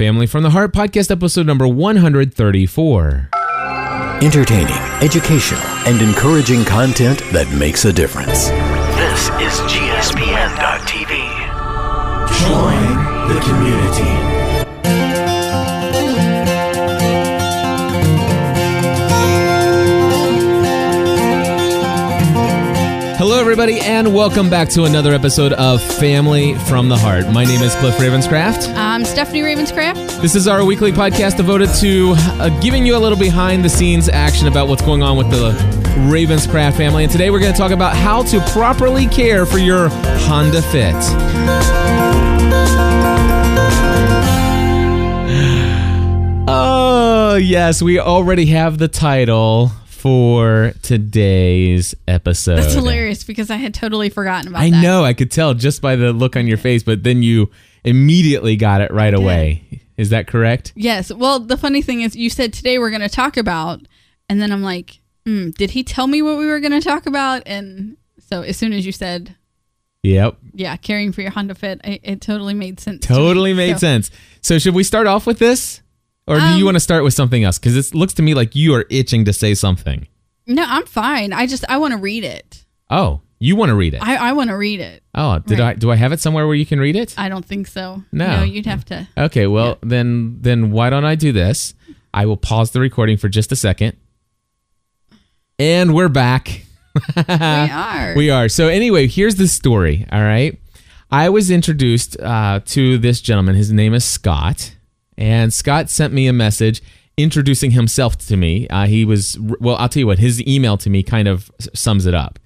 Family from the Heart podcast episode number 134. Entertaining, educational, and encouraging content that makes a difference. This is GSPN.TV. Join the community. Everybody, and welcome back to another episode of Family from the Heart. My name is Cliff Ravenscraft. I'm Stephanie Ravenscraft. This is our weekly podcast devoted to uh, giving you a little behind the scenes action about what's going on with the Ravenscraft family. And today we're going to talk about how to properly care for your Honda Fit. Oh, yes, we already have the title for today's episode. That's hilarious because I had totally forgotten about I that. know, I could tell just by the look on your face, but then you immediately got it right away. Is that correct? Yes. Well, the funny thing is, you said today we're going to talk about, and then I'm like, hmm, did he tell me what we were going to talk about? And so as soon as you said, Yep. yeah, caring for your Honda Fit, it, it totally made sense. to Totally me. made So- sense. So should we start off with this? Or do you Um, want to start with something else? Because it looks to me like you are itching to say something. No, I'm fine. I just I want to read it. Oh, you want to read it? I, I want to read it. oh, did right. I do I have it somewhere where you can read it? I don't think so. No. you'd have to. Okay, well then then why don't I do this? I will pause the recording for just a second. And we're back. we are. We are. So anyway, here's the story. All right. I was introduced uh, to this gentleman. His name is Scott, and Scott sent me a message introducing himself to me. Uh, he was well. I'll tell you what. His email to me kind of sums it up.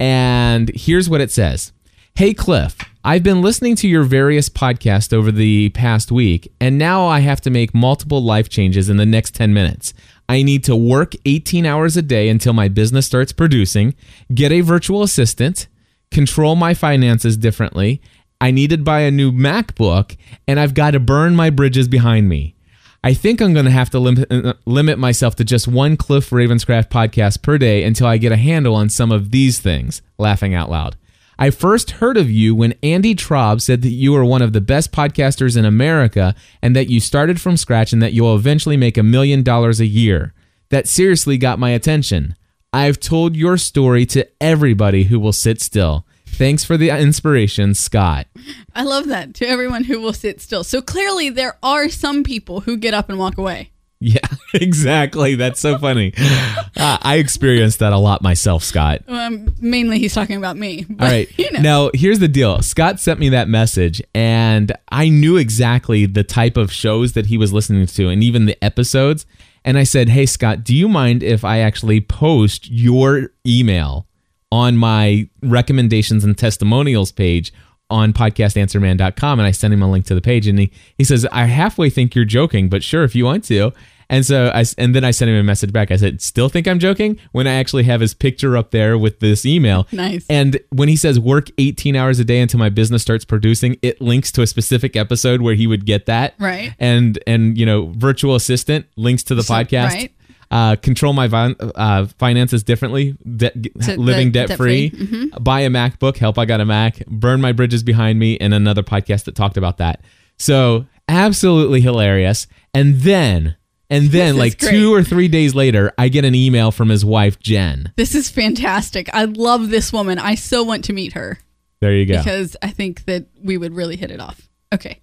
And here's what it says. Hey Cliff, I've been listening to your various podcasts over the past week, and now I have to make multiple life changes in the next 10 minutes. I need to work 18 hours a day until my business starts producing, get a virtual assistant, control my finances differently. I need to buy a new MacBook, and I've got to burn my bridges behind me. I think I'm going to have to limit, uh, limit myself to just one Cliff Ravenscraft podcast per day until I get a handle on some of these things. Laughing out loud. I first heard of you when Andy Traub said that you are one of the best podcasters in America and that you started from scratch and that you'll eventually make a million dollars a year. That seriously got my attention. I've told your story to everybody who will sit still. Thanks for the inspiration, Scott. I love that to everyone who will sit still. So clearly, there are some people who get up and walk away. Yeah, exactly. That's so funny. Uh, I experienced that a lot myself, Scott. Um, mainly, he's talking about me. But, All right. You know, Now, here's the deal. Scott sent me that message, and I knew exactly the type of shows that he was listening to and even the episodes. And I said, Hey, Scott, do you mind if I actually post your email on my recommendations and testimonials page on podcastanswerman.com? And I sent him a link to the page, and he, he says, I halfway think you're joking, but sure, if you want to. And so I, and then I sent him a message back. I said, "Still think I'm joking?" When I actually have his picture up there with this email. Nice. And when he says work 18 hours a day until my business starts producing, it links to a specific episode where he would get that. Right. And and you know, virtual assistant links to the So- podcast. right. Uh, control my vi- uh, finances differently, de- To- living debt free, debt-free. buy a MacBook, help I got a Mac, burn my bridges behind me, and another podcast that talked about that. So absolutely hilarious. And then, and then, is like two or three days later, I get an email from his wife Jen. this is fantastic. I love this woman. I so want to meet her There you go. because I think that we would really hit it off. Okay.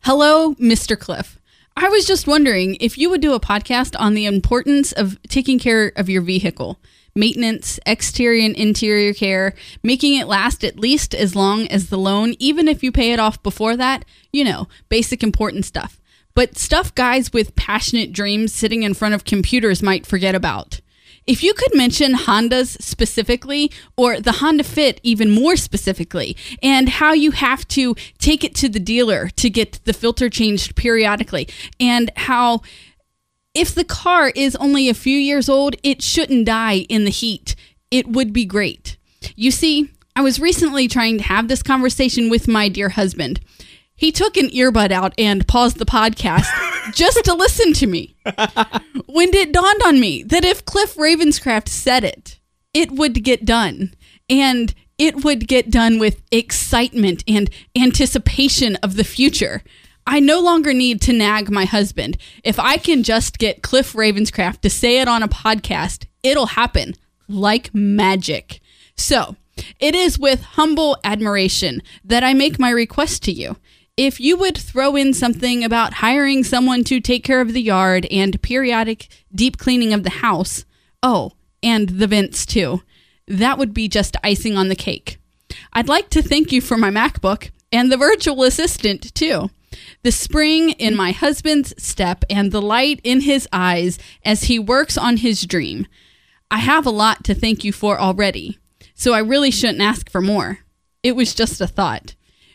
Hello, Mr. Cliff. I was just wondering if you would do a podcast on the importance of taking care of your vehicle, maintenance, exterior and interior care, making it last at least as long as the loan, even if you pay it off before that. You know, basic important stuff. But stuff guys with passionate dreams sitting in front of computers might forget about. If you could mention Hondas specifically, or the Honda Fit even more specifically, and how you have to take it to the dealer to get the filter changed periodically, and how if the car is only a few years old, it shouldn't die in the heat, it would be great. You see, I was recently trying to have this conversation with my dear husband. He took an earbud out and paused the podcast just to listen to me when it dawned on me that if Cliff Ravenscraft said it, it would get done. And it would get done with excitement and anticipation of the future. I no longer need to nag my husband. If I can just get Cliff Ravenscraft to say it on a podcast, it'll happen like magic. So, it is with humble admiration that I make my request to you. If you would throw in something about hiring someone to take care of the yard and periodic deep cleaning of the house, oh, and the vents too, that would be just icing on the cake. I'd like to thank you for my MacBook and the virtual assistant too. The spring in my husband's step and the light in his eyes as he works on his dream. I have a lot to thank you for already, so I really shouldn't ask for more. It was just a thought.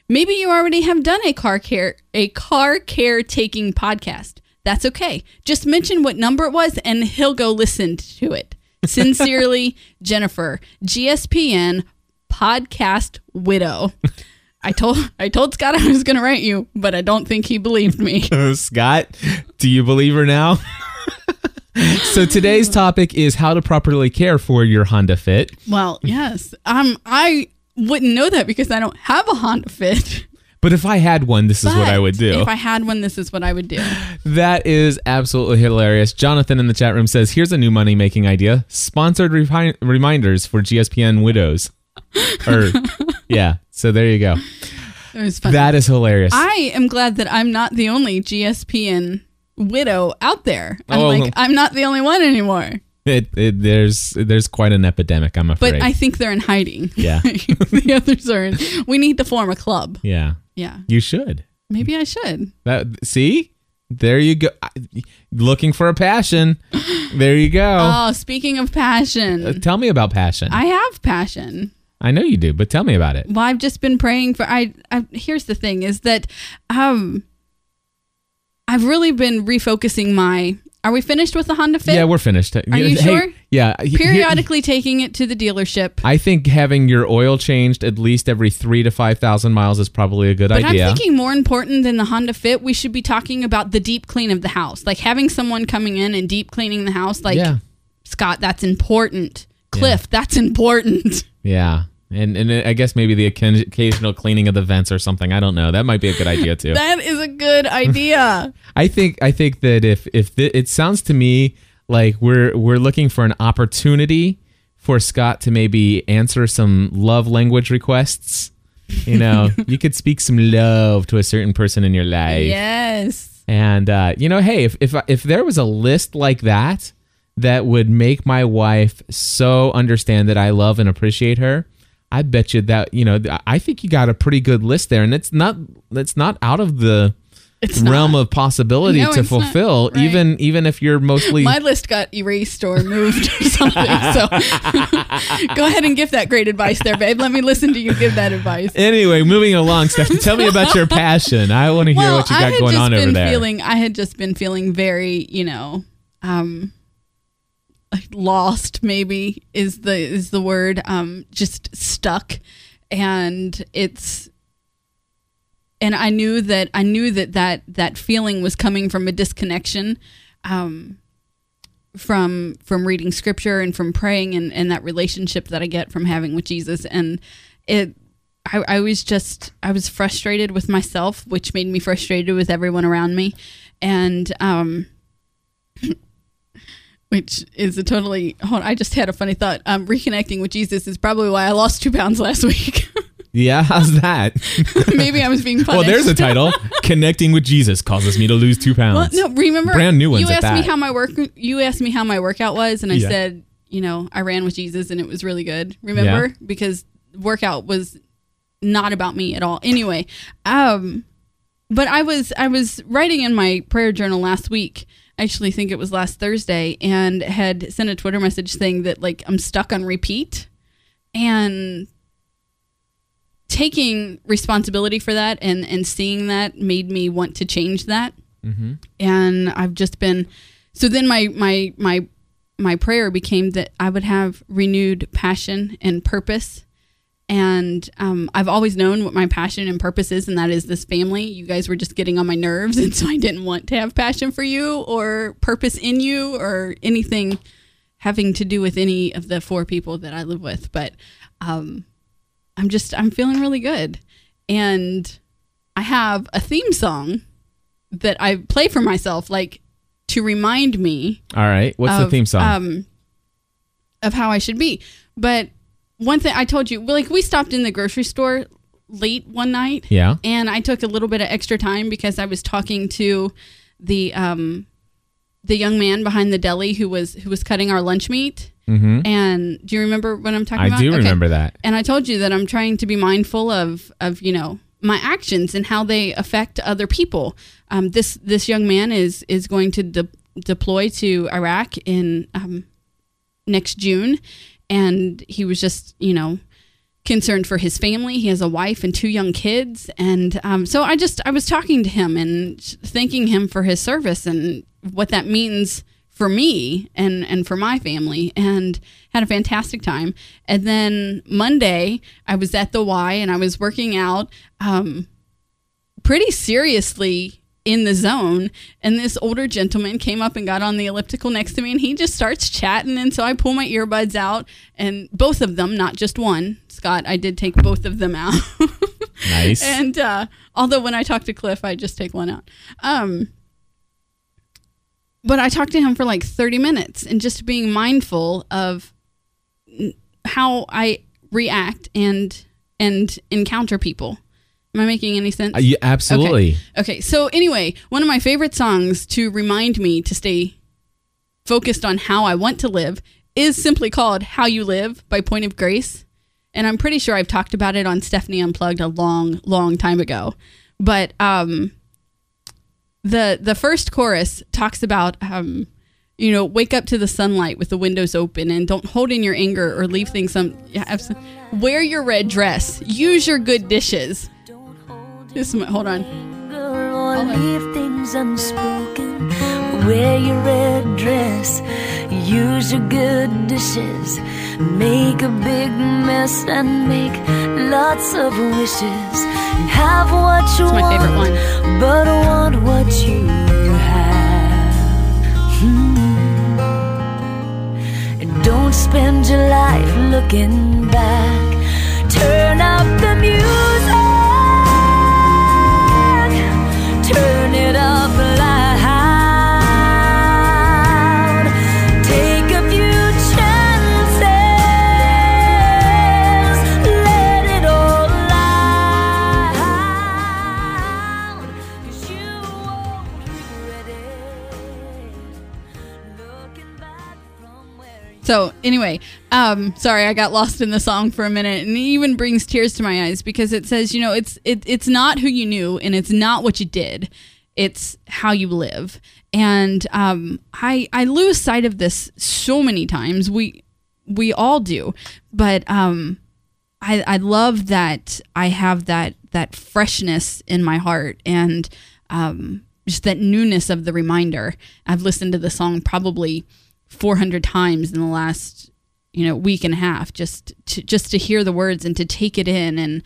Maybe you already have done a car care a car caretaking podcast. That's okay. Just mention what number it was and he'll go listen to it. Sincerely, Jennifer, GSPN podcast widow. I told I told Scott I was going to write you, but I don't think he believed me. Scott, do you believe her now? so today's topic is how to properly care for your Honda Fit. Well, yes. Um I wouldn't know that because I don't have a Honda Fit. But if I had one, this is what I would do. If I had one, this is what I would do. That is absolutely hilarious. Jonathan in the chat room says, "Here's a new money making idea: sponsored repi- reminders for GSPN widows." or yeah, so there you go. That is hilarious. I am glad that I'm not the only GSPN widow out there. I'm Oh. like, I'm not the only one anymore. It, it, there's there's quite an epidemic. I'm afraid. But I think they're in hiding. Yeah. the others are in. We need to form a club. yeah, Yeah. you should. Maybe I should. That see, there you go. Looking for a passion. There you go. Oh, speaking of passion, Uh, tell me about passion. I, I have passion. I know you do, but tell me about it. Well, I've just been praying for. I, I here's the thing: is that um, I've really been refocusing my. Are we finished with the Honda Fit? Yeah, we're finished. Are you sure? Yeah. periodically taking it to the dealership. I think having your oil changed at least every three to five thousand miles is probably a good But idea. I'm thinking more important than the Honda Fit, we should be talking about the deep clean of the house. Like having someone coming in and deep cleaning the house. Like, yeah, Scott, that's important. Cliff, that's important. yeah, and and I guess maybe the occasional cleaning of the vents or something. I don't know. That might be a good idea too. That is a good idea. I think I think that if if the, it sounds to me like we're we're looking for an opportunity for Scott to maybe answer some love language requests. You know, you could speak some love to a certain person in your life. yes. And uh, you know, hey, if if if there was a list like that that would make my wife so understand that I love and appreciate her, I bet you that you know I think you got a pretty good list there, and it's not it's not out of the It's realm not. of possibility No, to it's not. fulfill, Right. even even if you're mostly. My list got erased or moved or something. So go ahead and give that great advice there, babe. Let me listen to you give that advice. Anyway, moving along, Stephanie, tell me about your passion. I want to hear well, what you I got had going just on been over there. feeling I had just been feeling very, you know, um lost maybe is the is the word um just stuck. And it's and I knew that I knew that that that feeling was coming from a disconnection um from from reading scripture and from praying and, and that relationship that I get from having with Jesus. And it I, I was just I was frustrated with myself, which made me frustrated with everyone around me, and um, which is a totally. Hold on, I just had a funny thought. Um, reconnecting with Jesus is probably why I lost two pounds last week. yeah, how's that? Maybe I was being punished. well, there's a title. Connecting with Jesus causes me to lose two Well, pounds. no, remember Brand new ones You asked me how my work. You asked me how my workout was, and I Yeah. said, you know, I ran with Jesus, and it was really good. Remember, because workout was not about me at all. Anyway, um, but I was I was writing in my prayer journal last week. I actually think it was last Thursday, and had sent a Twitter message saying that like I'm stuck on repeat, and taking responsibility for that and and seeing that made me want to change that. Mm-hmm. And I've just been so then my my my my prayer became that I would have renewed passion and purpose and um, I've always known what my passion and purpose is and that is this family you guys were just getting on my nerves and so I didn't want to have passion for you or purpose in you or anything having to do with any of the four people that I live with but um, I'm just I'm feeling really good and I have a theme song that I play for myself, like to remind me All right. What's the theme song? Um, of how I should be. But one thing I told you, like we stopped in the grocery store late one night. Yeah. And I took a little bit of extra time because I was talking to the um the young man behind the deli who was who was cutting our lunch meat. mm-hmm. And do you remember what I'm talking I about? I do Okay. remember that. And I told you that I'm trying to be mindful of of you know my actions and how they affect other people. Um, this this young man is is going to de- deploy to Iraq in um, next June, and he was just you know concerned for his family. He has a wife and two young kids, and um, so I just I was talking to him and thanking him for his service and what that means for me and and for my family, and had a fantastic time. And then Monday I was at the Y and I was working out um, pretty seriously in the zone and this older gentleman came up and got on the elliptical next to me and he just starts chatting and so I pull my earbuds out and both of them not just one. Scott I did take both of them out. Nice. and uh, although when I talk to Cliff I just take one out. Um but I talked to him for like 30 minutes and just being mindful of how I react and and encounter people am I making any sense Uh, absolutely. Okay, so anyway, one of my favorite songs to remind me to stay focused on how I want to live is simply called How You Live by Point of Grace. And I'm pretty sure I've talked about it on Stephanie Unplugged a long, long time ago. But um the the first chorus talks about um you know, wake up to the sunlight with the windows open and don't hold in your anger or leave things some yeah, wear your red dress. Use your good dishes. This is my, hold on. Hold on. leave things unspoken. Wear your red dress, use your good dishes, make a big mess and make lots of wishes. Have what you It's my want, favorite one. but want what you have. Hmm. And don't spend your life looking back. Turn up the music. So anyway, um, sorry, I got lost in the song for a minute, and it even brings tears to my eyes because it says, you know, it's it, it's not who you knew, and it's not what you did, it's how you live. And um, I I lose sight of this so many times. We we all do, but um, I I love that I have that that freshness in my heart and um, just that newness of the reminder. I've listened to the song probably 400 times in the last you know week and a half just to just to hear the words and to take it in and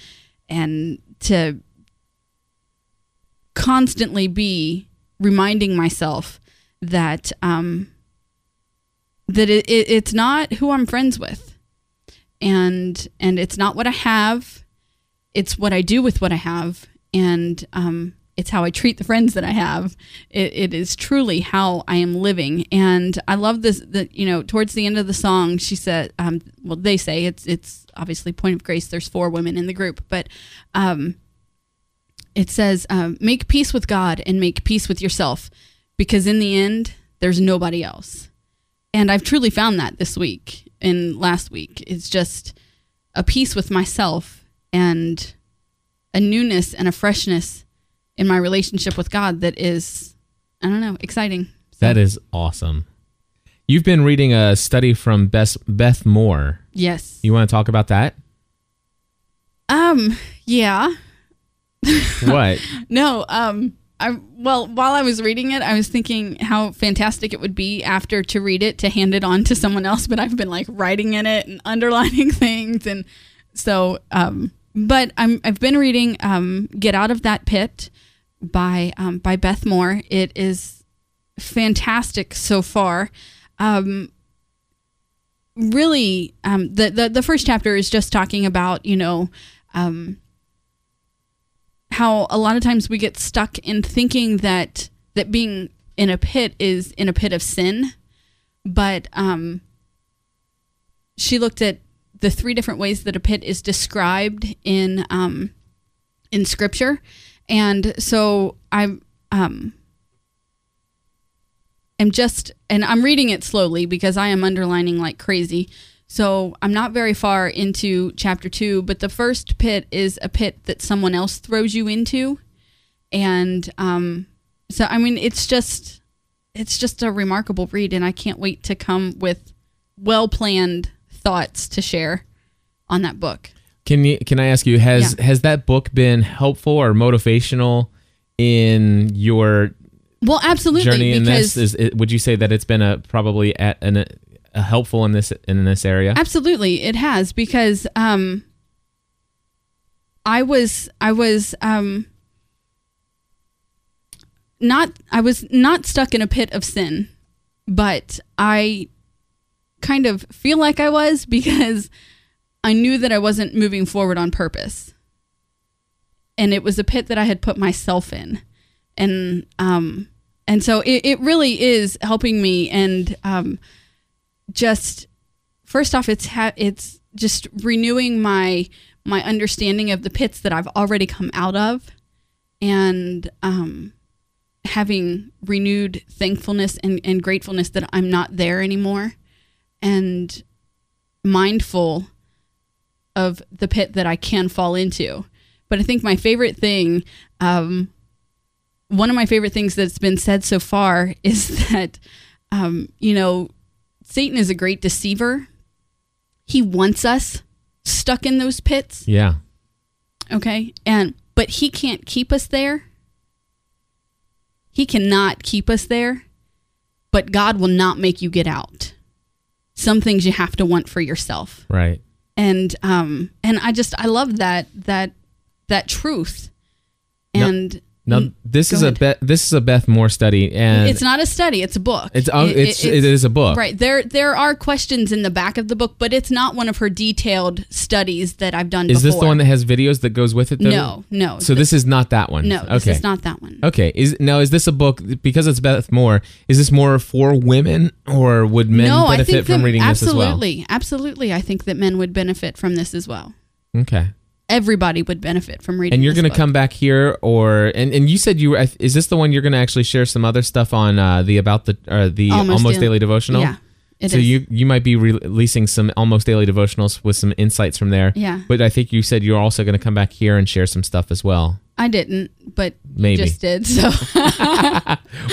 and to constantly be reminding myself that um that it, it, it's not who I'm friends with. And and it's not what I have. It's what I do with what I have. And um it's how I treat the friends that I have. It, it is truly how I am living, and I love this. That you know, towards the end of the song, she said, um, "Well, they say it's it's obviously Point of Grace. There's four women in the group, but um, it says, um, make peace with God and make peace with yourself, because in the end, there's nobody else." And I've truly found that this week and last week. It's just a peace with myself and a newness and a freshness in my relationship with God that is, I don't know, exciting. That is awesome. You've been reading a study from Beth, Beth Moore. Yes. You want to talk about that? Um. Yeah. What? No. Um. I well, while I was reading it, I was thinking how fantastic it would be after to read it to hand it on to someone else. But I've been like writing in it and underlining things, and so. Um. But I'm I've been reading um Get Out of That Pit by um by Beth Moore. It is fantastic so far. Um. Really, um, the, the the first chapter is just talking about you know, um, how a lot of times we get stuck in thinking that that being in a pit is in a pit of sin, but um, she looked at the three different ways that a pit is described in um, in scripture, and so I'm um, am just and I'm reading it slowly because I am underlining like crazy. So I'm not very far into chapter two, but the first pit is a pit that someone else throws you into, and um, so I mean it's just it's just a remarkable read, and I can't wait to come with well planned thoughts to share on that book. Can you can I ask you has Yeah. has that book been helpful or motivational in your Well, absolutely, journey in this? Is it, would you say that it's been a probably at an, a helpful in this in this area? Absolutely, it has because um, I was I was um, not I was not stuck in a pit of sin, but I kind of feel like I was because I knew that I wasn't moving forward on purpose, and it was a pit that I had put myself in, and um, and so it, it really is helping me and um, just first off it's ha- it's just renewing my my understanding of the pits that I've already come out of and um having renewed thankfulness and, and gratefulness that I'm not there anymore and mindful of the pit that I can fall into. But I think my favorite thing, um, one of my favorite things that's been said so far is that, um, you know, Satan is a great deceiver. He wants us stuck in those pits. yeah. Okay. And, but he can't keep us there. He cannot keep us there, but God will not make you get out. Some things you have to want for yourself. Right. And, um, and I just, I love that, that, that truth. And Now Mm, this go is a ahead. Beth, this is a Beth Moore study, and it's not a study; it's a book. It's- oh, it's- it is a book. right? There, there are questions in the back of the book, but it's not one of her detailed studies that I've done. Before. Is before. this the one that has videos that goes with it? Though? No, no. So this is not that one. no, Okay. this is not that one. Okay. Is now is this a book because it's Beth Moore? Is this more for women, or would men no, benefit from that reading this as well? absolutely, absolutely. I think that men would benefit from this as well. Okay. Everybody would benefit from reading. And you're going to come back here, or and, and you said you were. Is this the one you're going to actually share some other stuff on uh, the about the uh, the almost, Almost daily, Daily- devotional? Yeah, it so is. you you might be re- releasing some almost daily devotionals with some insights from there. Yeah. But I think you said you're also going to come back here and share some stuff as well. I didn't, but Maybe. just did. So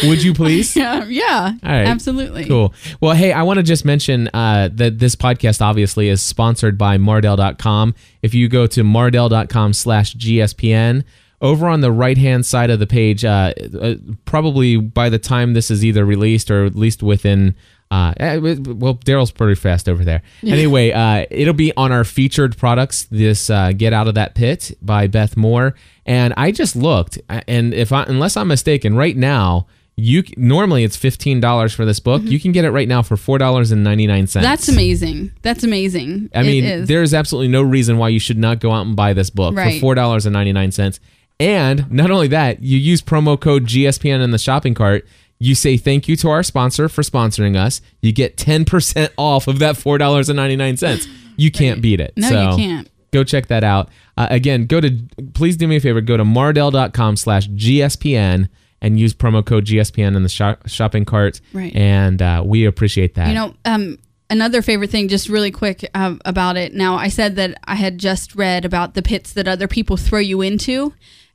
Would you please? yeah, yeah, right. absolutely. Cool. Well, hey, I want to just mention uh, that this podcast obviously is sponsored by Mardel.com. If you go to Mardel.com slash GSPN, over on the right hand side of the page, uh, uh, probably by the time this is either released or at least within. Uh, eh, well, Daryl's pretty fast over there. Anyway, uh, it'll be on our featured products. This uh, "Get Out of That Pit" by Beth Moore, and I just looked, and if I, unless I'm mistaken, right now you normally it's fifteen dollars for this book. You can get it right now for four dollars and ninety nine cents. Mm-hmm. That's amazing. That's amazing. I It mean, is. there is absolutely no reason why you should not go out and buy this book Right. for four dollars and ninety nine cents. And not only that, you use promo code GSPN in the shopping cart. You say thank you to our sponsor for sponsoring us. You get ten percent off of that four dollars and ninety nine cents. You can't beat it. No, so you can't. Go check that out. Uh, again, go to please do me a favor. Go to mardel.com slash GSPN and use promo code GSPN in the shop, shopping cart. Right. And uh, we appreciate that. You know, um, another favorite thing, just really quick uh, about it. Now, I said that I had just read about the pits that other people throw you into,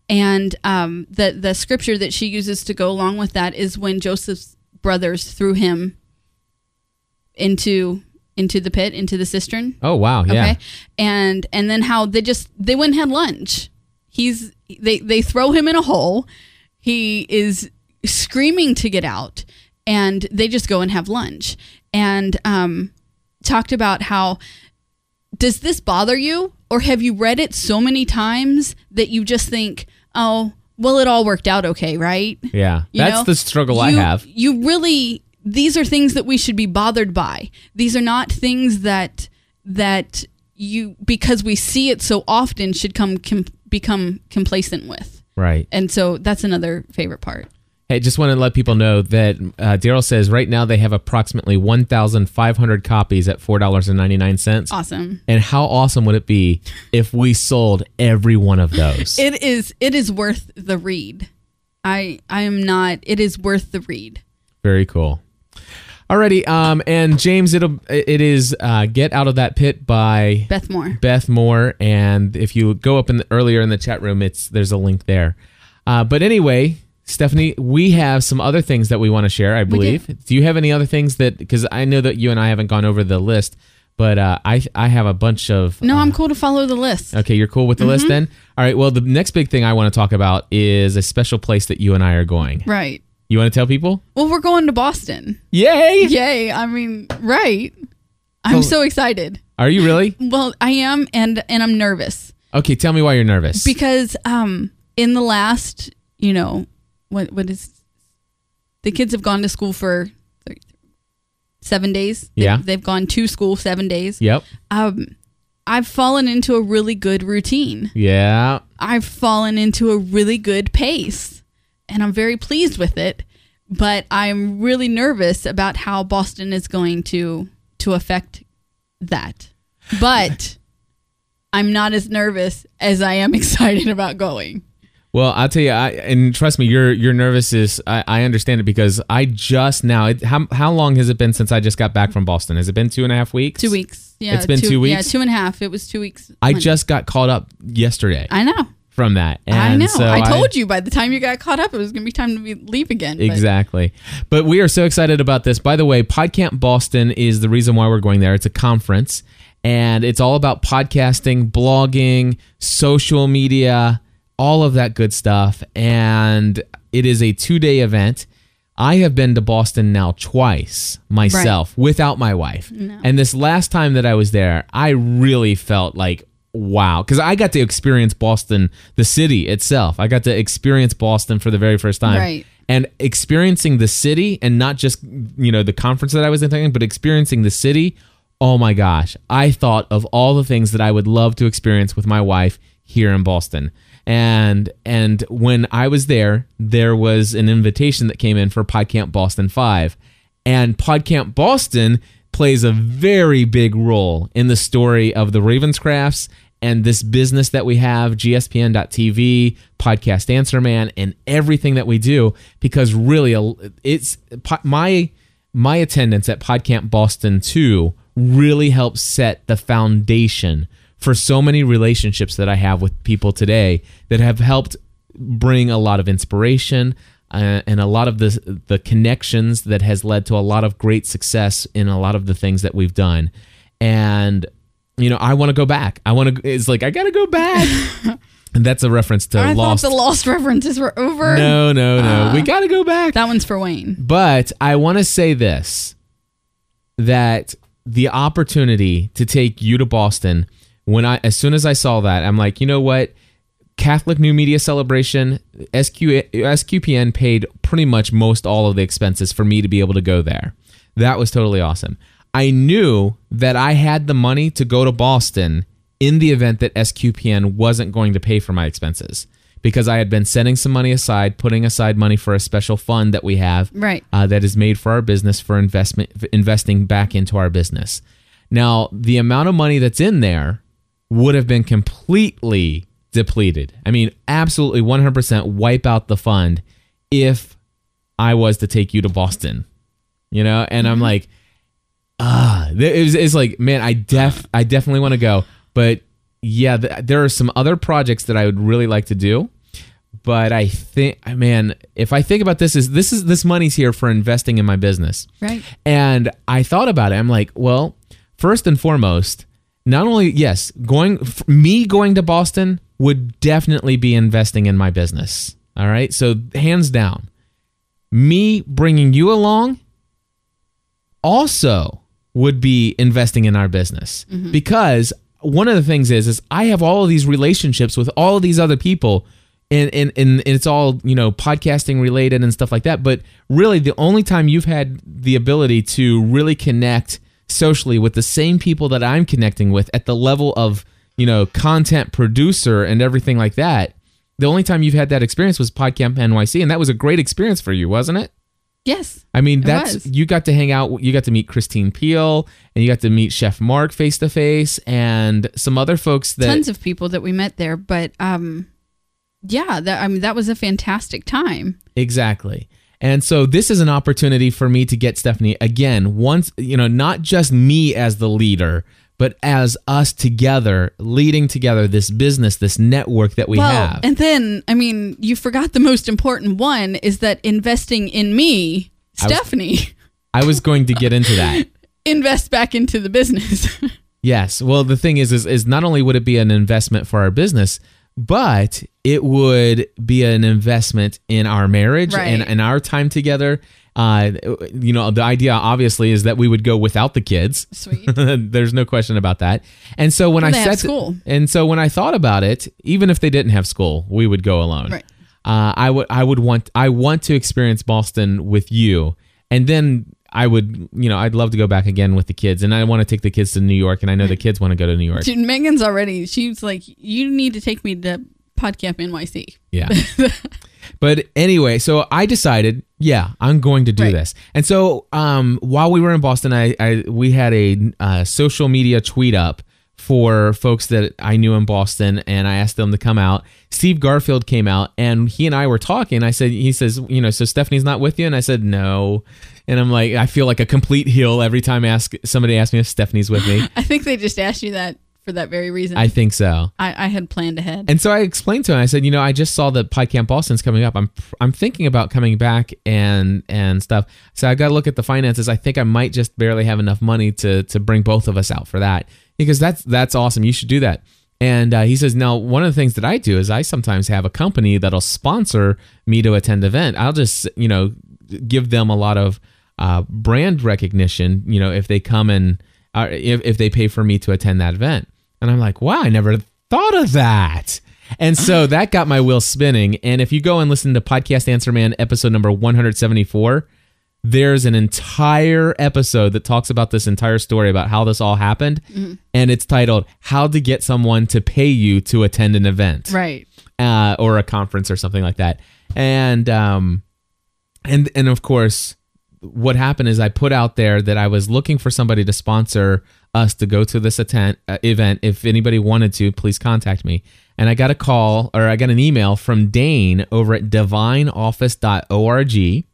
and um, the the scripture that she uses to go along with that is when Joseph's brothers threw him into into the pit, into the cistern. oh wow, yeah. Okay. And and then how they just they went and had lunch. He's they they throw him in a hole. He is screaming to get out and they just go and have lunch. And um talked about how does this bother you or have you read it so many times that you just think, "Oh, well it all worked out okay, right?" Yeah, You that's know? the struggle I have. You really these are things that we should be bothered by. These are not things that that you because we see it so often should come com, become complacent with. Right. And so that's another favorite part. Hey, just want to let people know that uh, Daryl says right now they have approximately 1,500 copies at $4.99. Awesome. And how awesome would it be if we sold every one of those? It is it is worth the read. I I am not it is worth the read. Very cool. Alrighty, um, and James, it'll it is uh, "Get Out of That Pit" by Beth Moore. Beth Moore, and if you go up in the, earlier in the chat room, it's there's a link there. Uh, but anyway, Stephanie, we have some other things that we want to share. I believe. do. you have any other things that? Because I know that you and I haven't gone over the list, but uh, I I have a bunch of. No, I'm cool to follow the list. Okay, you're cool with the list then. All right. Well, the next big thing I want to talk about is a special place that you and I are going. Right. You want to tell people? Well, we're going to Boston. Yay! Yay. I mean, right. I'm so excited. Are you really? Well, I am and and I'm nervous Okay, tell me why you're nervous. because um in the last, you know, what what is the kids have gone to school for 7 days. They've- Yeah. They've gone to school 7 days. yep. Um I've fallen into a really good routine. Yeah. I've fallen into a really good pace and I'm very pleased with it. But I'm really nervous about how Boston is going to to affect that. But I'm not as nervous as I am excited about going. Well, I'll tell you, I, and trust me, you're you're nervous. Is I, I understand it because I just now. It, how how long has it been since I just got back from Boston? Has it been two and a half weeks? Two weeks. Yeah. It's been two Yeah, weeks? two and a half. It was two weeks. I Monday. just got caught up yesterday I know. from that. And I know. So I told you by the time you got caught up, it was going to be time to be, leave again. but- Exactly. But we are so excited about this. By the way, PodCamp Boston is the reason why we're going there. It's a conference and it's all about podcasting, blogging, social media, all of that good stuff. And it is a two day event. I have been to Boston now twice myself without my wife. And this last time that I was there, I really felt like, wow. Because I got to experience Boston, the city itself. I got to experience Boston for the very first time Right. and experiencing the city and not just you know the conference that I was attending, but experiencing the city. Oh my gosh, I thought of all the things that I would love to experience with my wife here in Boston. And and when I was there, there was an invitation that came in for PodCamp Boston 5. And PodCamp Boston plays a very big role in the story of the Ravenscrafts and this business that we have, GSPN.TV, Podcast Answer Man, and everything that we do, because really, it's my my attendance at PodCamp Boston 2 really helps set the foundation for so many relationships that I have with people today that have helped bring a lot of inspiration uh, and a lot of the the connections that has led to a lot of great success in a lot of the things that we've done. And you know, I want to go back. I want to. It's like I got to go back. and that's a reference to I Lost. thought the Lost references were over. no, no, no. we got to go back. That one's for Wayne. But I want to say this that the opportunity to take you to Boston when I as soon as I saw that I'm like, you know what? Catholic New Media Celebration SQ, SQPN paid pretty much most all of the expenses for me to be able to go there. That was totally awesome. I knew that I had the money to go to Boston in the event that SQPN wasn't going to pay for my expenses because I had been setting some money aside, putting aside money for a special fund that we have Right. uh, that is made for our business for investment investing back into our business. Now, the amount of money that's in there would have been completely depleted. I mean, absolutely 100% wipe out the fund if I was to take you to Boston. You know, and I'm like, ah, th- it was, it's like, man, I def, I definitely want to go, but yeah, th- there are some other projects that I would really like to do but I think, man, if I think about this, is this is this money's here for investing in my business, Right. And I thought about it. I'm like, well, first and foremost, not only yes, going me going to Boston would definitely be investing in my business. All right, so hands down, me bringing you along also would be investing in our business. Mm-hmm. Because one of the things is is I have all of these relationships with all of these other people and, and and it's all you know podcasting related and stuff like that. But really the only time you've had the ability to really connect socially with the same people that I'm connecting with at the level of you know content producer and everything like that the only time you've had that experience was PodCamp NYC, and that was a great experience for you, wasn't it? Yes. I mean, that's was. you got to hang out. You got to meet Christine Peel, and you got to meet Chef Mark face to face, and some other folks that Tons of people that we met there, but um, yeah, that I mean that was a fantastic time. Exactly. And so this is an opportunity for me to get Stephanie again, once, you know, not just me as the leader, but as us together, leading together this business, this network that we well, have. and then I mean, you forgot the most important one is that investing in me, I was- Stephanie, I was going to get into that. invest back into the business. Yes. Well, the thing is, is, is not only would it be an investment for our business, but it would be an investment in our marriage and, Right. and our time together. Uh, you know, the idea obviously is that we would go without the kids. Sweet. There's no question about that. And so when Well, I said school. and so when I thought about it, even if they didn't have school, we would go alone. Right. Uh, I would I would want I want to experience Boston with you, and then I would you know I'd love to go back again with the kids, and I want to take the kids to New York, and I know the kids want to go to New York. Dude, Megan's already. She's like, you need to take me to PodCamp NYC. Yeah. but anyway, so I decided, yeah, I'm going to do Right. this. And so um, while we were in Boston, I, I we had a uh, social media tweet up for folks that I knew in Boston, and I asked them to come out. Steve Garfield came out, and he and I were talking. I said, he says, you know, so Stephanie's not with you, and I said no. And I'm like, I feel like a complete heel every time I ask somebody asks me if Stephanie's with me. I think they just asked you that for that very reason. I think so. I, I had planned ahead. And so I explained to him. I said, you know, I just saw that PodCamp Boston's coming up. I'm I'm thinking about coming back and and stuff. So I got to look at the finances. I think I might just barely have enough money to to bring both of us out for that. Because that's that's awesome. You should do that. And uh, he says, now one of the things that I do is I sometimes have a company that'll sponsor me to attend event. I'll just you know give them a lot of uh, brand recognition. You know, if they come and uh, if if they pay for me to attend that event. And I'm like, wow, I never thought of that. And so that got my wheel spinning. And if you go and listen to Podcast Answer Man episode number 174, there's an entire episode that talks about this entire story about how this all happened. And it's titled How to Get Someone to Pay You to Attend an Event right. uh, or a conference or something like that. And um, and and of course, what happened is I put out there that I was looking for somebody to sponsor us to go to this attend, uh, event. If anybody wanted to, please contact me. And I got a call or I got an email from Dane over at divineoffice.org.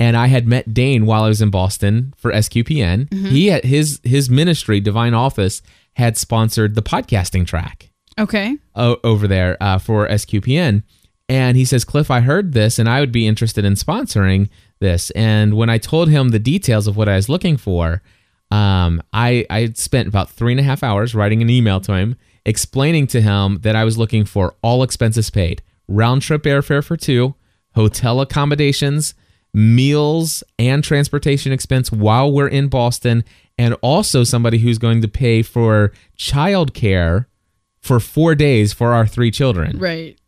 And I had met Dane while I was in Boston for SQPN. He had his his ministry, Divine Office, had sponsored the podcasting track Okay. o- over there uh, for SQPN. And he says, Cliff, I heard this and I would be interested in sponsoring this. And when I told him the details of what I was looking for, um, I, I spent about three and a half hours writing an email to him explaining to him that I was looking for all expenses paid, round trip airfare for two, hotel accommodations, meals, and transportation expense while we're in Boston, and also somebody who's going to pay for childcare for four days for our three children. Right.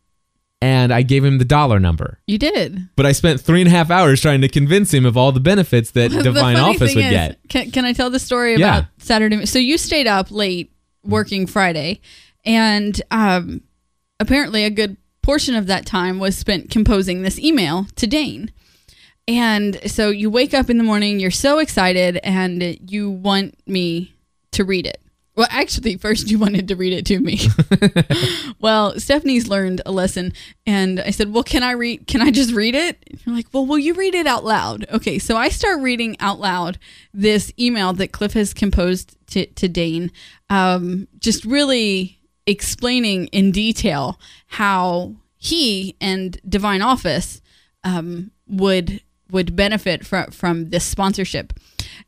And I gave him the dollar number. You did. But I spent three and a half hours trying to convince him of all the benefits that Divine Office would is- get. Can, can I tell the story Yeah. about Saturday? So you stayed up late working Friday, and um, apparently a good portion of that time was spent composing this email to Dane. And so you wake up in the morning, you're so excited, and you want me to read it. Well, actually, first you wanted to read it to me. well, Stephanie's learned a lesson, and I said, "Well, can I read? Can I just read it?" And you're like, "Well, will you read it out loud?" Okay, so I start reading out loud this email that Cliff has composed to to Dane, um, just really explaining in detail how he and Divine Office um, would would benefit from from this sponsorship.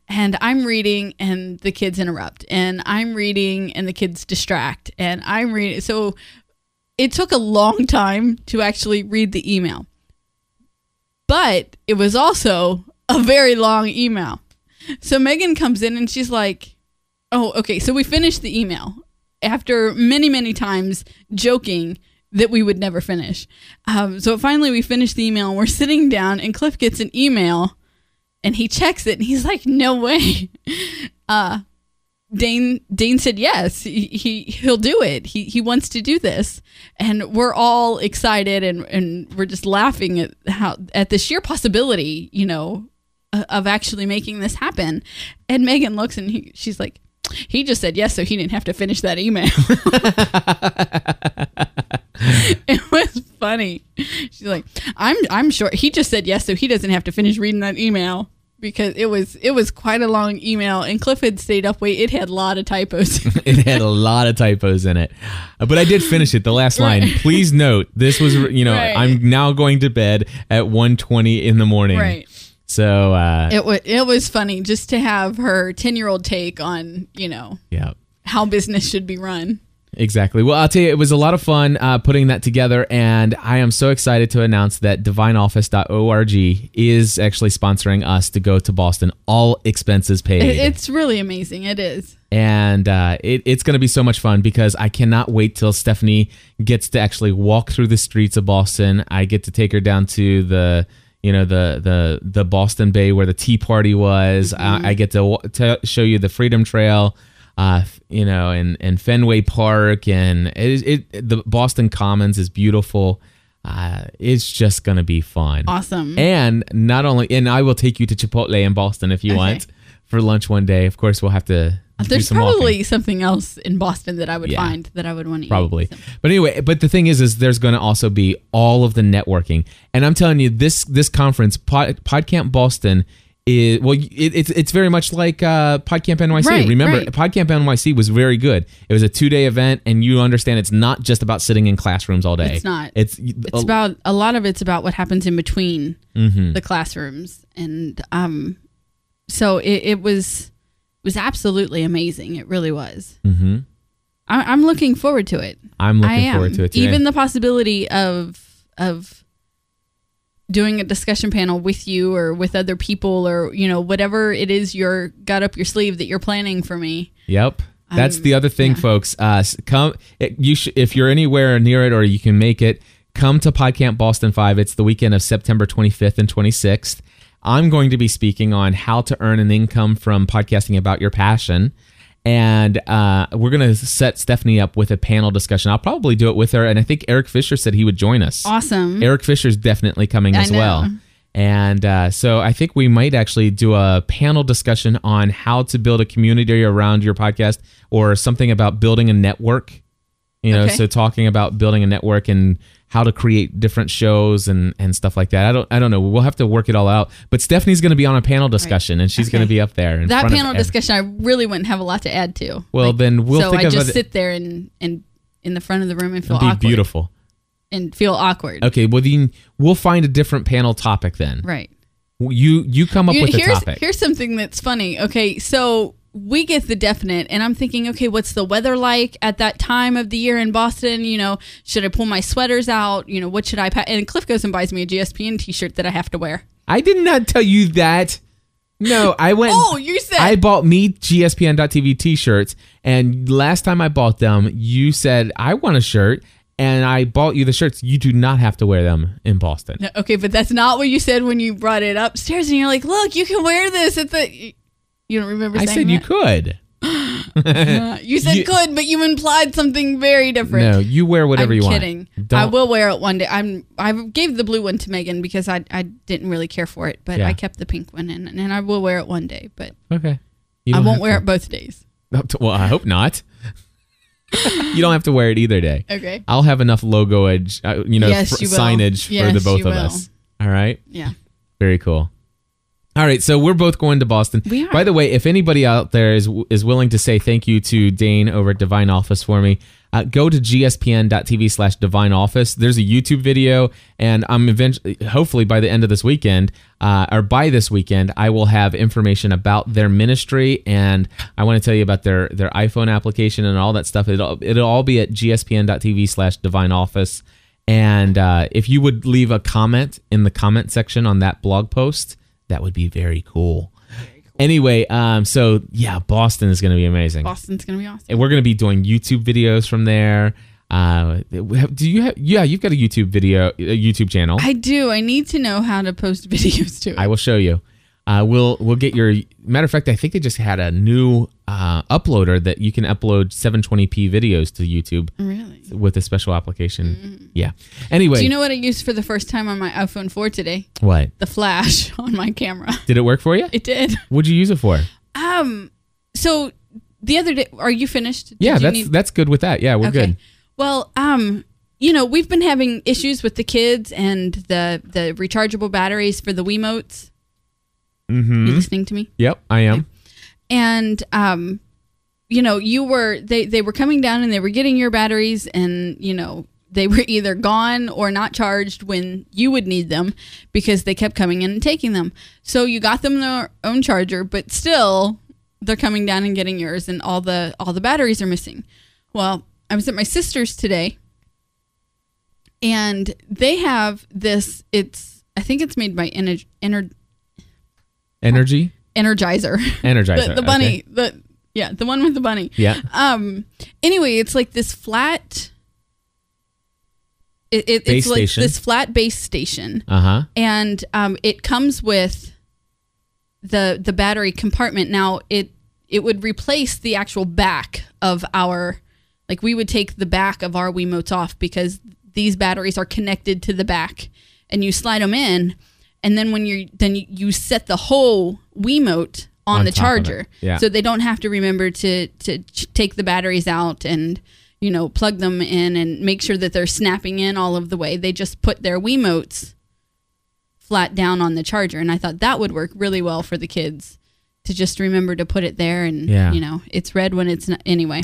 And I'm reading, and the kids interrupt, and I'm reading, and the kids distract, and I'm reading. So it took a long time to actually read the email, but it was also a very long email. So Megan comes in and she's like, "Oh, okay." So we finished the email after many, many times joking that we would never finish. Um, so finally, we finished the email. And we're sitting down, and Cliff gets an email, and he checks it, and he's like, "No way." Uh, Dane Dane said yes. He, he he'll do it. He he wants to do this, and we're all excited and and we're just laughing at how at the sheer possibility, you know, uh, of actually making this happen. And Megan looks and he, she's like, he just said yes, so he didn't have to finish that email. it was funny. She's like, I'm I'm sure he just said yes, so he doesn't have to finish reading that email because it was it was quite a long email and Cliff had stayed up wait it had a lot of typos. it had a lot of typos in it, Uh, but I did finish it. The last line. Right. Please note, this was you know Right. I'm now going to bed at 1:20 in the morning. right. So uh, It was it was funny just to have her 10-year-old take on, you know, yeah. how business should be run. Exactly. Well, I'll tell you, it was a lot of fun uh, putting that together, and I am so excited to announce that divineoffice.org is actually sponsoring us to go to Boston, all expenses paid. It's really amazing. It is. and uh, it, it's going to be so much fun because I cannot wait till Stephanie gets to actually walk through the streets of Boston. I get to take her down to the you know the the the Boston Bay where the Tea Party was. I, I get to, to show you the Freedom Trail. Uh, you know, and, and Fenway Park, and it, it the Boston Commons is beautiful. Uh, it's just gonna be fun. Awesome. And not only, and I will take you to Chipotle in Boston if you Okay. want for lunch one day. Of course, we'll have to. There's some walking. probably something else in Boston that I would Yeah. find that I would want to eat. probably eat. but anyway but the thing is is there's going to also be all of the networking and i'm telling you this this conference Pod, podcamp boston is well it, it's it's very much like uh podcamp nyc Right, remember right. podcamp nyc was very good it was a two-day event and you understand it's not just about sitting in classrooms all day It's not. it's It's about a lot of it's about what happens in between the classrooms, and um, so it, it was was absolutely amazing. It really was. Mm-hmm. I, I'm looking forward to it. i'm looking am. forward to it too. Even the possibility of of doing a discussion panel with you or with other people or you know whatever it is you're got up your sleeve that you're planning for me. Yep. That's Um, the other thing, yeah. folks. Uh, come, it, you sh- if you're anywhere near it or you can make it, come to PodCamp Boston Five. It's the weekend of September 25th and 26th. I'm going to be speaking on how to earn an income from podcasting about your passion, and uh, we're going to set Stephanie up with a panel discussion. I'll probably do it with her, and I think Eric Fisher said he would join us. Awesome. Eric Fisher's definitely coming I as know. well. And uh, so I think we might actually do a panel discussion on how to build a community around your podcast or something about building a network. You know, Okay. so talking about building a network and how to create different shows and, and stuff like that. I don't I don't know. We'll have to work it all out. But Stephanie's going to be on a panel discussion and she's going to be up there. In that panel discussion, I really wouldn't have a lot to add to. Well, then we'll so I just it- sit there and and in the front of the room and feel be awkward beautiful. and feel awkward. Okay, well then we'll find a different panel topic then. Right. You you come up You- with a topic. here's something that's funny. Okay, so we get the definite, and I'm thinking, okay, what's the weather like at that time of the year in Boston? You know, should I pull my sweaters out? You know, what should I? Pa-? And Cliff goes and buys me a GSPN T-shirt that I have to wear. I did not tell you that. No, I went. Oh, you said- I bought me GSPN.TV T-shirts, and last time I bought them, you said I want a shirt, and I bought you the shirts. You do not have to wear them in Boston. No, Okay, but that's not what you said when you brought it upstairs, and you're like, look, you can wear this at the. You don't remember saying I said you could. Uh, you said You- could, but you implied something very different. No, you wear whatever I'm you kidding. want. Don't, I will wear it one day. I'm. I gave the blue one to Megan because I I didn't really care for it, but Yeah. I kept the pink one, and, and I will wear it one day. But Okay. I won't wear to- it both days. Well, I hope not. you don't have to wear it either day. Okay. I'll have enough logo edge, uh, you know, Yes, fr- you signage for the both of will. us. All right. Yeah. Very cool. All right, so we're both going to Boston. We are. By the way, if anybody out there is is willing to say thank you to Dane over at Divine Office for me, uh, go to gspn.tv slash divine office. There's a YouTube video, and I'm eventually, hopefully by the end of this weekend, uh, or by this weekend, I will have information about their ministry, and I want to tell you about their their iPhone application and all that stuff. It'll it'll all be at gspn.tv slash divine office. And uh, if you would leave a comment in the comment section on that blog post, that would be very cool. Anyway, um, so yeah, Boston is going to be amazing, Boston's gonna be awesome. and we're going to be doing YouTube videos from there. Uh, do you have? Yeah, you've got a YouTube video, a YouTube channel. I do. I need to know how to post videos to it. I will show you. Uh, we'll we'll get your matter of fact. I think they just had a new uh, uploader that you can upload 720p videos to YouTube Really? with a special application. Yeah. Anyway. Do you know what I used for the first time on my iPhone 4 today? what The flash on my camera. did it work for you? It did. What'd you use it for? Um. So the other day, are you finished? Did Yeah, you that's need- that's good with that. Yeah, we're good. Well, um, you know, we've been having issues with the kids and the the rechargeable batteries for the Wiimotes. Mm-hmm. You listening to me? Yep, I am. and um you know you were they they were coming down and they were getting your batteries and you know they were either gone or not charged when you would need them because they kept coming in and taking them so you got them their own charger but still they're coming down and getting yours and all the all the batteries are missing well i was at my sister's today and they have this it's i think it's made by Ener- Ener- Energy, energizer Energizer. the, the bunny okay. the yeah the one with the bunny Yeah. um anyway it's like this flat it, it, Base it's like station. this flat base station Uh huh. and um it comes with the the battery compartment now it it would replace the actual back of our like we would take the back of our Wiimotes off because these batteries are connected to the back and you slide them in and then when you then you, set the whole Wiimote on, On the top of it. charger Yeah. so they don't have to remember to to ch- take the batteries out and you know plug them in and make sure that they're snapping in all of the way they just put their Wiimotes flat down on the charger and I thought that would work really well for the kids to just remember to put it there and Yeah. you know it's red when it's not anyway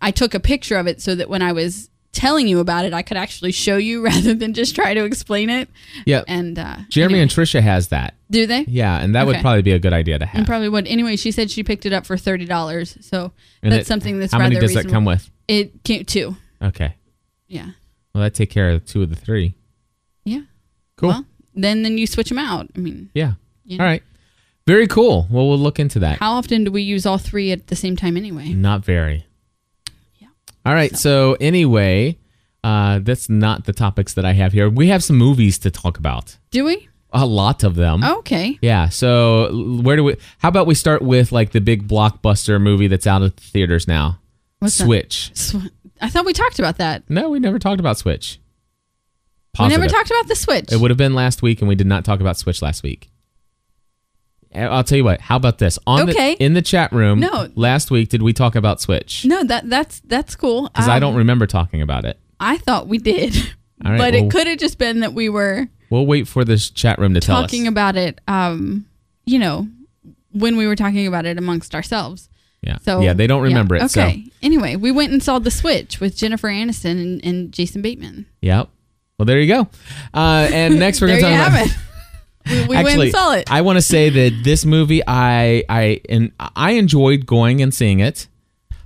I took a picture of it so that when I was telling you about it I could actually show you rather than just try to explain it Yeah. and uh Jeremy anyway. and Trisha has that. do they Yeah, and that would probably be a good idea to have. and probably would anyway she said she picked it up for $30 so And that's it- something that's how rather many does reasonable. that come with? it came two Okay. yeah Well, that take care of two of the three. yeah Cool. well then then you switch them out I mean yeah. you All right. Very cool. Well, we'll look into that. how often do we use all three at the same time anyway Not very. All right. So, anyway, uh, that's not the topics that I have here. We have some movies to talk about. do we A lot of them. okay Yeah. So, where do we? How about we start with like the big blockbuster movie that's out at the theaters now? What's that? Switch. Sw- I thought we talked about that. No, we never talked about Switch. We never talked about the Switch. It would have been last week, and we did not talk about Switch last week. I'll tell you what. How about this? On Okay. the, in the chat room. No. Last week, did we talk about Switch? no, that that's that's cool. Because I Um, don't remember talking about it. I thought we did, All right, but well- it could have just been that we were We'll wait for this chat room to tell us talking about it. Um, you know, when we were talking about it amongst ourselves. yeah. So yeah, they don't remember yeah, it. Okay. So Anyway, we went and saw the Switch with Jennifer Aniston and, and Jason Bateman. Yep. Well, there you go. Uh, and next we're gonna talk have about. We, we went Actually, and saw it. I want to say that this movie, I I and I enjoyed going and seeing it.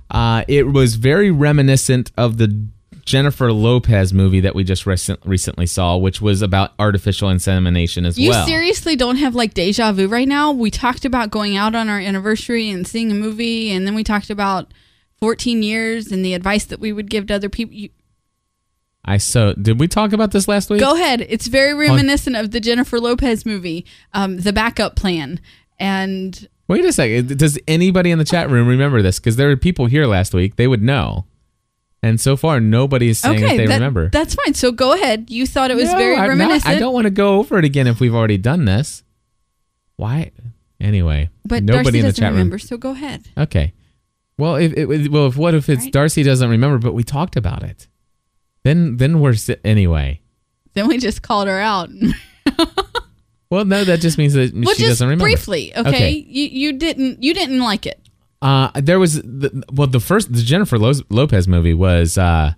Uh, it was very reminiscent of the Jennifer Lopez movie that we just recent, recently saw, which was about artificial insemination as You well. You seriously don't have like deja vu right now? We talked about going out on our anniversary and seeing a movie, and then we talked about 14 years and the advice that we would give to other people. You, I so did we talk about this last week? go ahead. It's very reminiscent of the Jennifer Lopez movie, um, The Backup Plan. And Wait a second. Does anybody in the chat room remember this? Because there were people here last week. They would know. And so far, nobody is saying okay, that they that- remember. that's fine. So go ahead. You thought it was No, very I'm not- reminiscent. I don't want to go over it again if we've already done this. Why? Anyway, but nobody Darcy in the doesn't chat remember, room. so go ahead. Okay. Well, if it, well, if what if it's Right. Darcy doesn't remember, but we talked about it? Then, then we're si- anyway. Then we just called her out. Well, no, that just means that well, she just doesn't remember. briefly, okay? Okay. You you didn't you didn't like it. Uh, there was the, well, the first the Jennifer Lo- Lopez movie was uh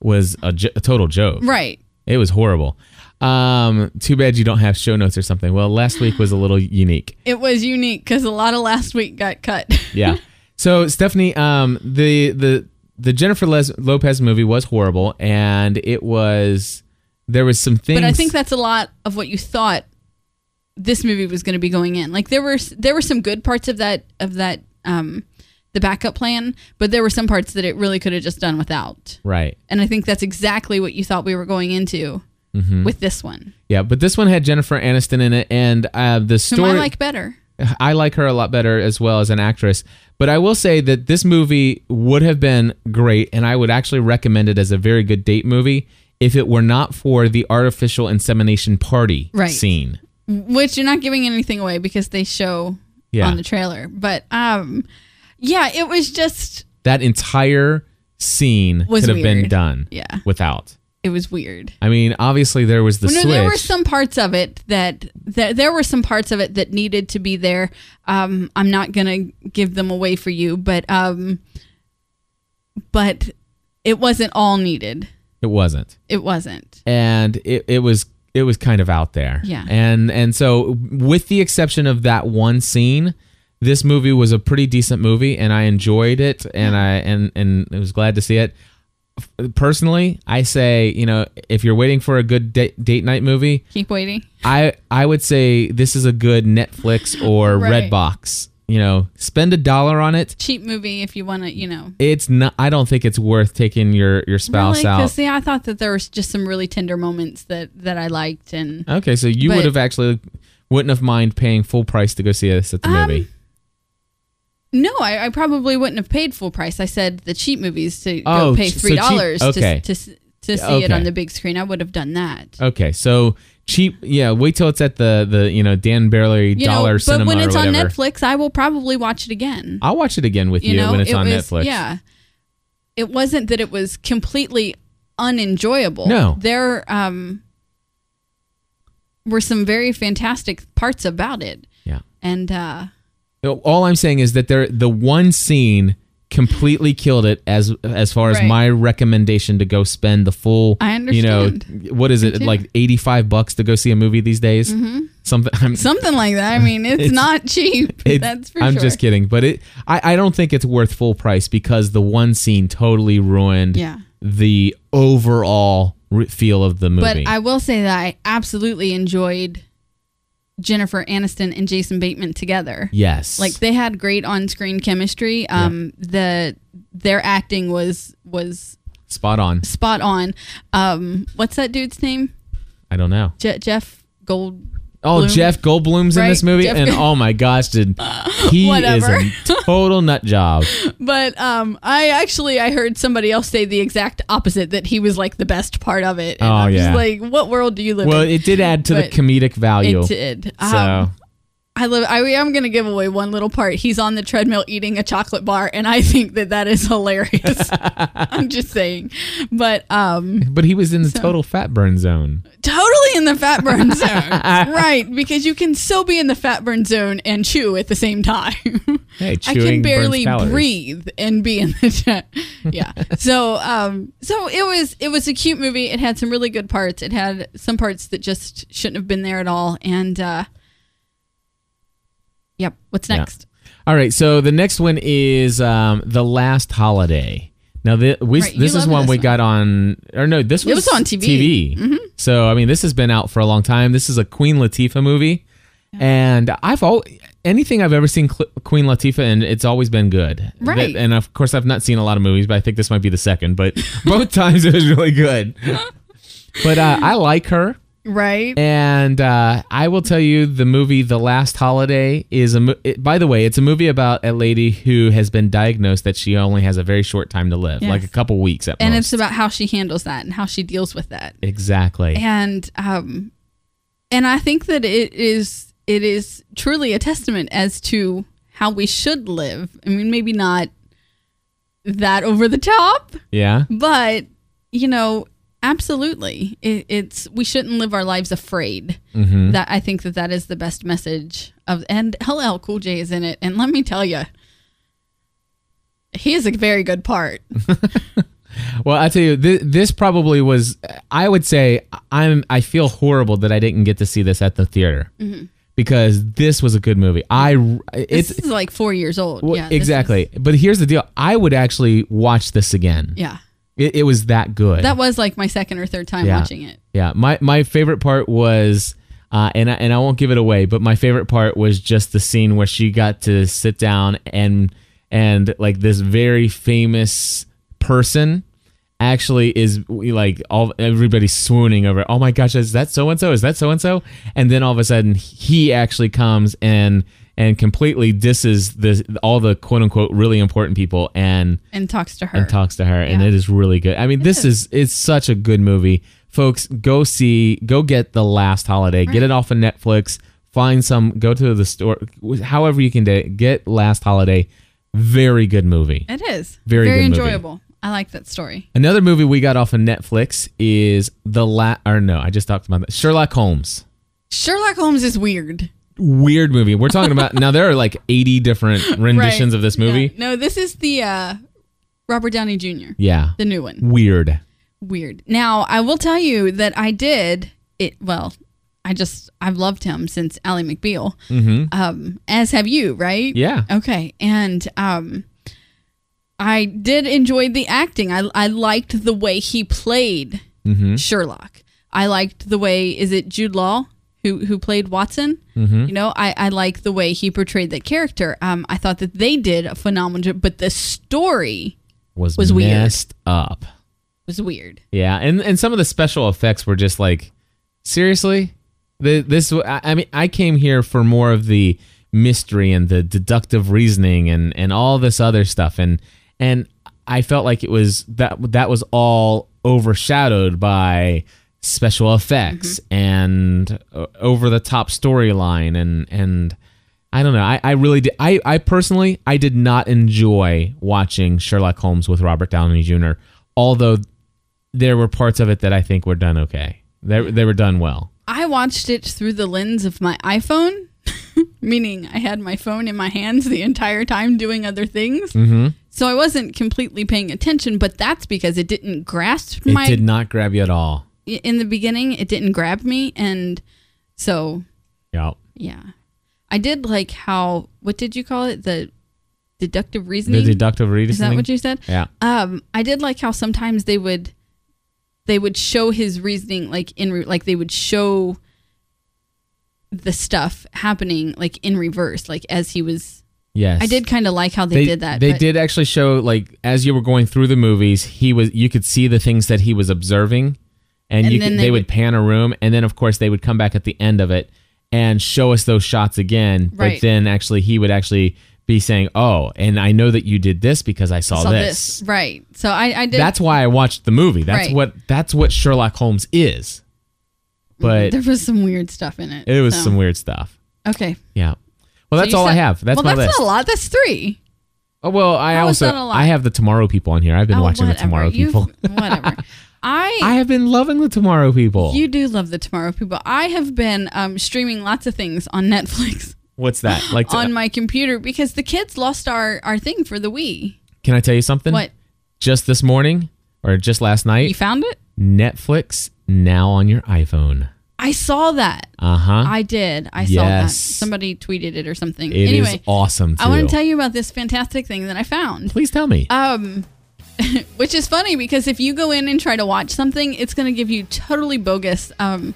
was a, j- a total joke. Right. It was horrible. Um, too bad you don't have show notes or something. Well, last week was a little unique. It was unique because a lot of last week got cut. Yeah. so Stephanie, um, the the the Jennifer Les- Lopez movie was horrible, and it was there was some things. But I think that's a lot of what you thought this movie was going to be going in. Like there were there were some good parts of that of that um the backup plan, but there were some parts that it really could have just done without. right. And I think that's exactly what you thought we were going into with this one, Yeah, but this one had Jennifer Aniston in it, and uh, the whom story I like better. I like her a lot better as well as an actress. But I will say that this movie would have been great, and I would actually recommend it as a very good date movie if it were not for the artificial insemination party Right. scene. Which you're not giving anything away because they show Yeah. on the trailer. But um, yeah, it was just That entire scene Was could have been done Yeah. without. It was weird. I mean, obviously there was the Well, no, switch. there were some parts of it that, that there were some parts of it that needed to be there. Um, I'm not gonna give them away for you, but um, but it wasn't all needed. it wasn't. It wasn't. and it, it was it was kind of out there. Yeah. And and so with the exception of that one scene, this movie was a pretty decent movie and I enjoyed it and I and and I was glad to see it. Personally, I say, you know, if you're waiting for a good date, date night movie, Keep waiting. I I would say this is a good Netflix or Right. Redbox. You know, spend a dollar on it. Cheap movie if you want to, you know. It's not. I don't think it's worth taking your your spouse Really? out. Yeah, I thought that there was just some really tender moments that that I liked, and Okay, so you would have actually wouldn't have mind paying full price to go see this at the Um, movie. No, I, I probably wouldn't have paid full price. I said the cheap movies to Oh, go pay three dollars cheap- okay. to to to see it on the big screen. I would have done that. Okay, so cheap. Yeah, wait till it's at the the you know Dan Barely You dollar know, but cinema when or it's on. Netflix, I will probably watch it again. I'll watch it again with you, you know, when it's it on was, Netflix. Yeah, it wasn't that it was completely unenjoyable. No. there um were some very fantastic parts about it, yeah. and uh All I'm saying is that there the one scene completely killed it as as far as Right. my recommendation to go spend the full I you know what is it like 85 bucks to go see a movie these days mm-hmm. something I'm, something like that. I mean, it's, It's- not cheap. It- That's for I'm sure. just kidding, but it I, I don't think it's worth full price because the one scene totally ruined Yeah. the overall feel of the movie. But I will say that I absolutely enjoyed Jennifer Aniston and Jason Bateman together. yes, Like they had great on-screen chemistry. Um, the their acting was was spot on. spot on. Um, what's that dude's name? I don't know. Je- Jeff Gold. Oh, Bloom? Jeff Goldblum's in Right, this movie, Jeff and oh my gosh, did he is Whatever. a total nut job. But um, I actually I heard somebody else say the exact opposite that he was like the best part of it. And Oh, I'm yeah. just like, what world do you live in? Well, in? it did add to the comedic value. It did. So Um, I live. I am going to give away one little part. He's on the treadmill eating a chocolate bar, and I think that that is hilarious. I'm just saying, but um, but he was in the total fat burn zone. totally in the fat burn zone, right? Because you can still be in the fat burn zone and chew at the same time. Hey, I can barely breathe and be in the. Yeah. so um so it was it was a cute movie. It had some really good parts. It had some parts that just shouldn't have been there at all. And uh Yep. What's Yeah. next? All right, so the next one is um, the Last Holiday. Now, the, we, Right, this is one this we one. got on, or no, this was, was on TV. TV. So, I mean, this has been out for a long time. This is a Queen Latifah movie, and I've all anything I've ever seen Cl- Queen Latifah, and it's always been good. Right. That- and of course, I've not seen a lot of movies, but I think this might be the second. But both times it was really good. But uh, I like her. Right. And uh, I will tell you, the movie "The Last Holiday" is a. mo- It, by the way, it's a movie about a lady who has been diagnosed that she only has a very short time to live, Yes. like a couple weeks at and most. it's about how she handles that and how she deals with that. exactly. And um and I think that it is it is truly a testament as to how we should live. I mean, maybe not that over the top, yeah. but you know absolutely it, it's we shouldn't live our lives afraid Mm-hmm. that i think that that is the best message of and ll cool j is in it and let me tell you he is a very good part Well, I tell you, th- this probably was. I would say I'm. I feel horrible that I didn't get to see this at the theater because this was a good movie. I. It's this is like four years old well, yeah exactly. is- but here's the deal. I would actually watch this again. yeah It, it was that good. that was like my second or third time Yeah. watching it Yeah, my my favorite part was, uh, and I, and I won't give it away, but my favorite part was just the scene where she got to sit down and and like this very famous person actually is like all everybody's swooning over. Oh my gosh, is that so and so? Is that so and so? And then all of a sudden, he actually comes and and completely disses the all the quote unquote really important people and and talks to her. and talks to her, and it is really good. I mean, this is it's such a good movie, folks. Go see, go get the Last Holiday, get it off of Netflix. Find some, go to the store, however you can it, get Last Holiday. Very good movie. It is Very very good movie. enjoyable. I like that story. Another movie we got off of Netflix is the la or no, I just talked about that. Sherlock Holmes. Sherlock Holmes is weird. Weird movie. We're talking about now. There are like eighty different renditions Right. of this movie. Yeah. No, this is the uh, Robert Downey Jr. Yeah, The new one. weird. Weird. Now, I will tell you that I did it. Well, I just I've loved him since Ally McBeal. Mm-hmm. Um, as have you, right? Yeah. Okay. And um, I did enjoy the acting. I I liked the way he played Mm-hmm. Sherlock. I liked the way is it Jude Law who who played Watson. Mm-hmm. You know, I I like the way he portrayed that character. Um, I thought that they did a phenomenal job, but the story Was Was weird. messed up. was weird. Yeah, and and some of the special effects were just like, seriously, the, this. I I mean, I came here for more of the mystery and the deductive reasoning and and all this other stuff, and and I felt like it was that that was all overshadowed by special effects and uh, over the top storyline and and I don't know. I, I really did. I, I personally, I did not enjoy watching Sherlock Holmes with Robert Downey Jr. Although there were parts of it that I think were done okay. They, they were done well. I watched it through the lens of my iPhone, meaning I had my phone in my hands the entire time doing other things. Mm-hmm. So I wasn't completely paying attention, but that's because it didn't grasp my. It did not grab you at all. In the beginning, it didn't grab me. And so, Yeah. yeah. I did like how, what did you call it? The deductive reasoning The deductive reasoning. Is that what you said? Yeah. Um, I did like how sometimes they would they would show his reasoning like in re- like they would show the stuff happening like in reverse, like as he was. Yes. I did kind of like how they, did that. They but- did actually show like as you were going through the movies, he was you could see the things that he was observing, and, And you could, they they, would pan a room, and then of course they would come back at the end of it and show us those shots again. But then actually he would actually be saying, "Oh, and I know that you did this because I saw, saw this." this. right? So I, I did. That's why I watched the movie. That's Right. what that's what Sherlock Holmes is. But there was some weird stuff in it. it was so. some weird stuff. Okay, Yeah. Well, So that's all I have. That's well, my that's list. not a lot. That's three. Oh, well, I How also that a lot? I have the Tomorrow People on here. I've been Oh, watching whatever. the Tomorrow You've- People. whatever. I I have been loving the Tomorrow People. you do love the Tomorrow People. I have been um, streaming lots of things on Netflix What's that? Like, on my computer because the kids lost our our thing for the Wii. can I tell you something? What Just this morning or just last night? you found it? Netflix now on your iPhone. I saw that. Uh huh. I did. I saw that. Somebody tweeted it or something. It is anyway, awesome too. I want to tell you about this fantastic thing that I found. Please tell me. Um, which is funny because if you go in and try to watch something, it's going to give you totally bogus um,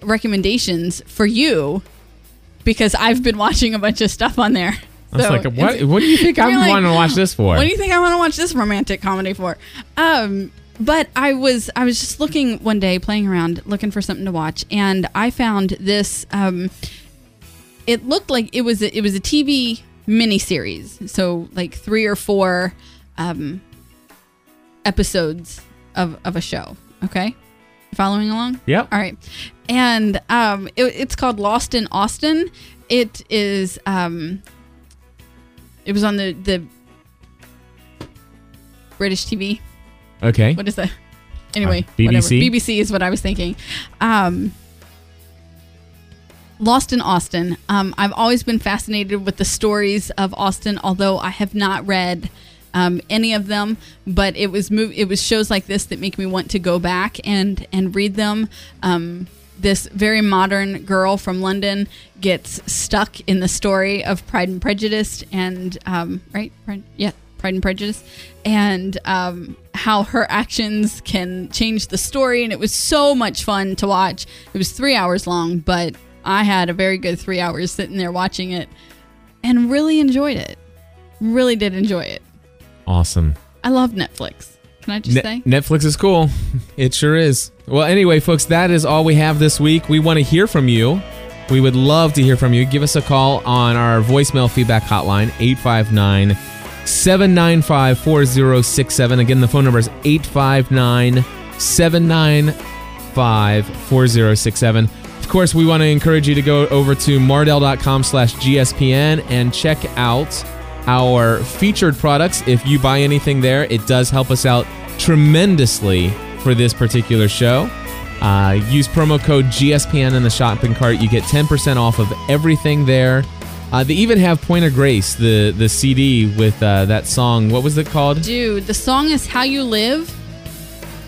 recommendations for you because I've been watching a bunch of stuff on there. I was So like, what? What do you think I'm like, wanting to watch this for? What do you think I want to watch this romantic comedy for? Um, but I was I was just looking one day, playing around, looking for something to watch, and I found this. Um, it looked like it was a, it was a TV miniseries, so like three or four um, episodes of of a show. Okay, following along? Yep. All right, and um, it, it's called Lost in Austen. It is um, it was on the the British TV. Okay. What is that? Anyway, Uh, BBC? whatever. BBC is what I was thinking. Um, Lost in Austen. Um, I've always been fascinated with the stories of Austen, although I have not read um, any of them. But it was mov- it was shows like this that make me want to go back and and read them. Um, this very modern girl from London gets stuck in the story of Pride and Prejudice, and um, right, Pride, yeah, Pride and Prejudice, and um, how her actions can change the story. And it was so much fun to watch. It was three hours long, but I had a very good three hours sitting there watching it, and really enjoyed it. Really did enjoy it. Awesome. I love Netflix. Can I just Ne- say? Netflix is cool. It sure is. Well, anyway, folks, that is all we have this week. We want to hear from you. We would love to hear from you. Give us a call on our voicemail feedback hotline, 859 795 4067. Again, the phone number is 859 795 4067. Of course, we want to encourage you to go over to mardel.com slash GSPN and check out our featured products. If you buy anything there, it does help us out tremendously for this particular show. Uh, use promo code GSPN in the shopping cart. You get 10% off of everything there. Uh, they even have Point of Grace, the, the CD with uh, that song. What was it called? Dude, the song is How You Live.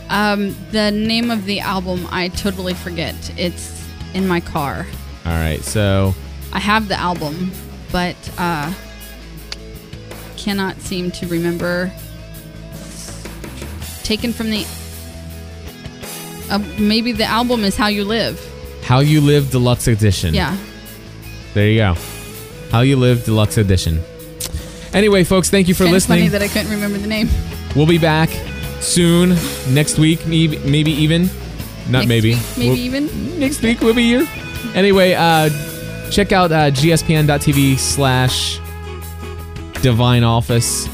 Um, the name of the album, I totally forget. It's in my car. All right, so I have the album, but uh, cannot seem to remember. Taken from the. Uh, maybe the album is How You Live. How You Live Deluxe Edition. Yeah. There you go. How You Live Deluxe Edition. Anyway, folks, thank you for Kinda listening. funny that I couldn't remember the name. We'll be back soon, next week, maybe, maybe even. Not Next maybe. week, maybe We'll- even. next week we'll be here. Anyway, uh, check out uh, gspn.tv slash divine office.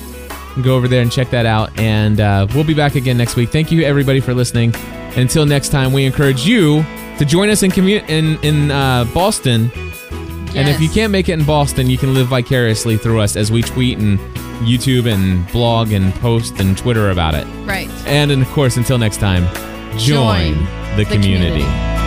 Go over there and check that out. And uh, we'll be back again next week. Thank you, everybody, for listening. Until next time, we encourage you to join us in commu- in, in uh, Boston. And if you can't make it in Boston, you can live vicariously through us as we tweet and YouTube and blog and post and Twitter about it. Right. And, of course, until next time, join, Join the the community. community.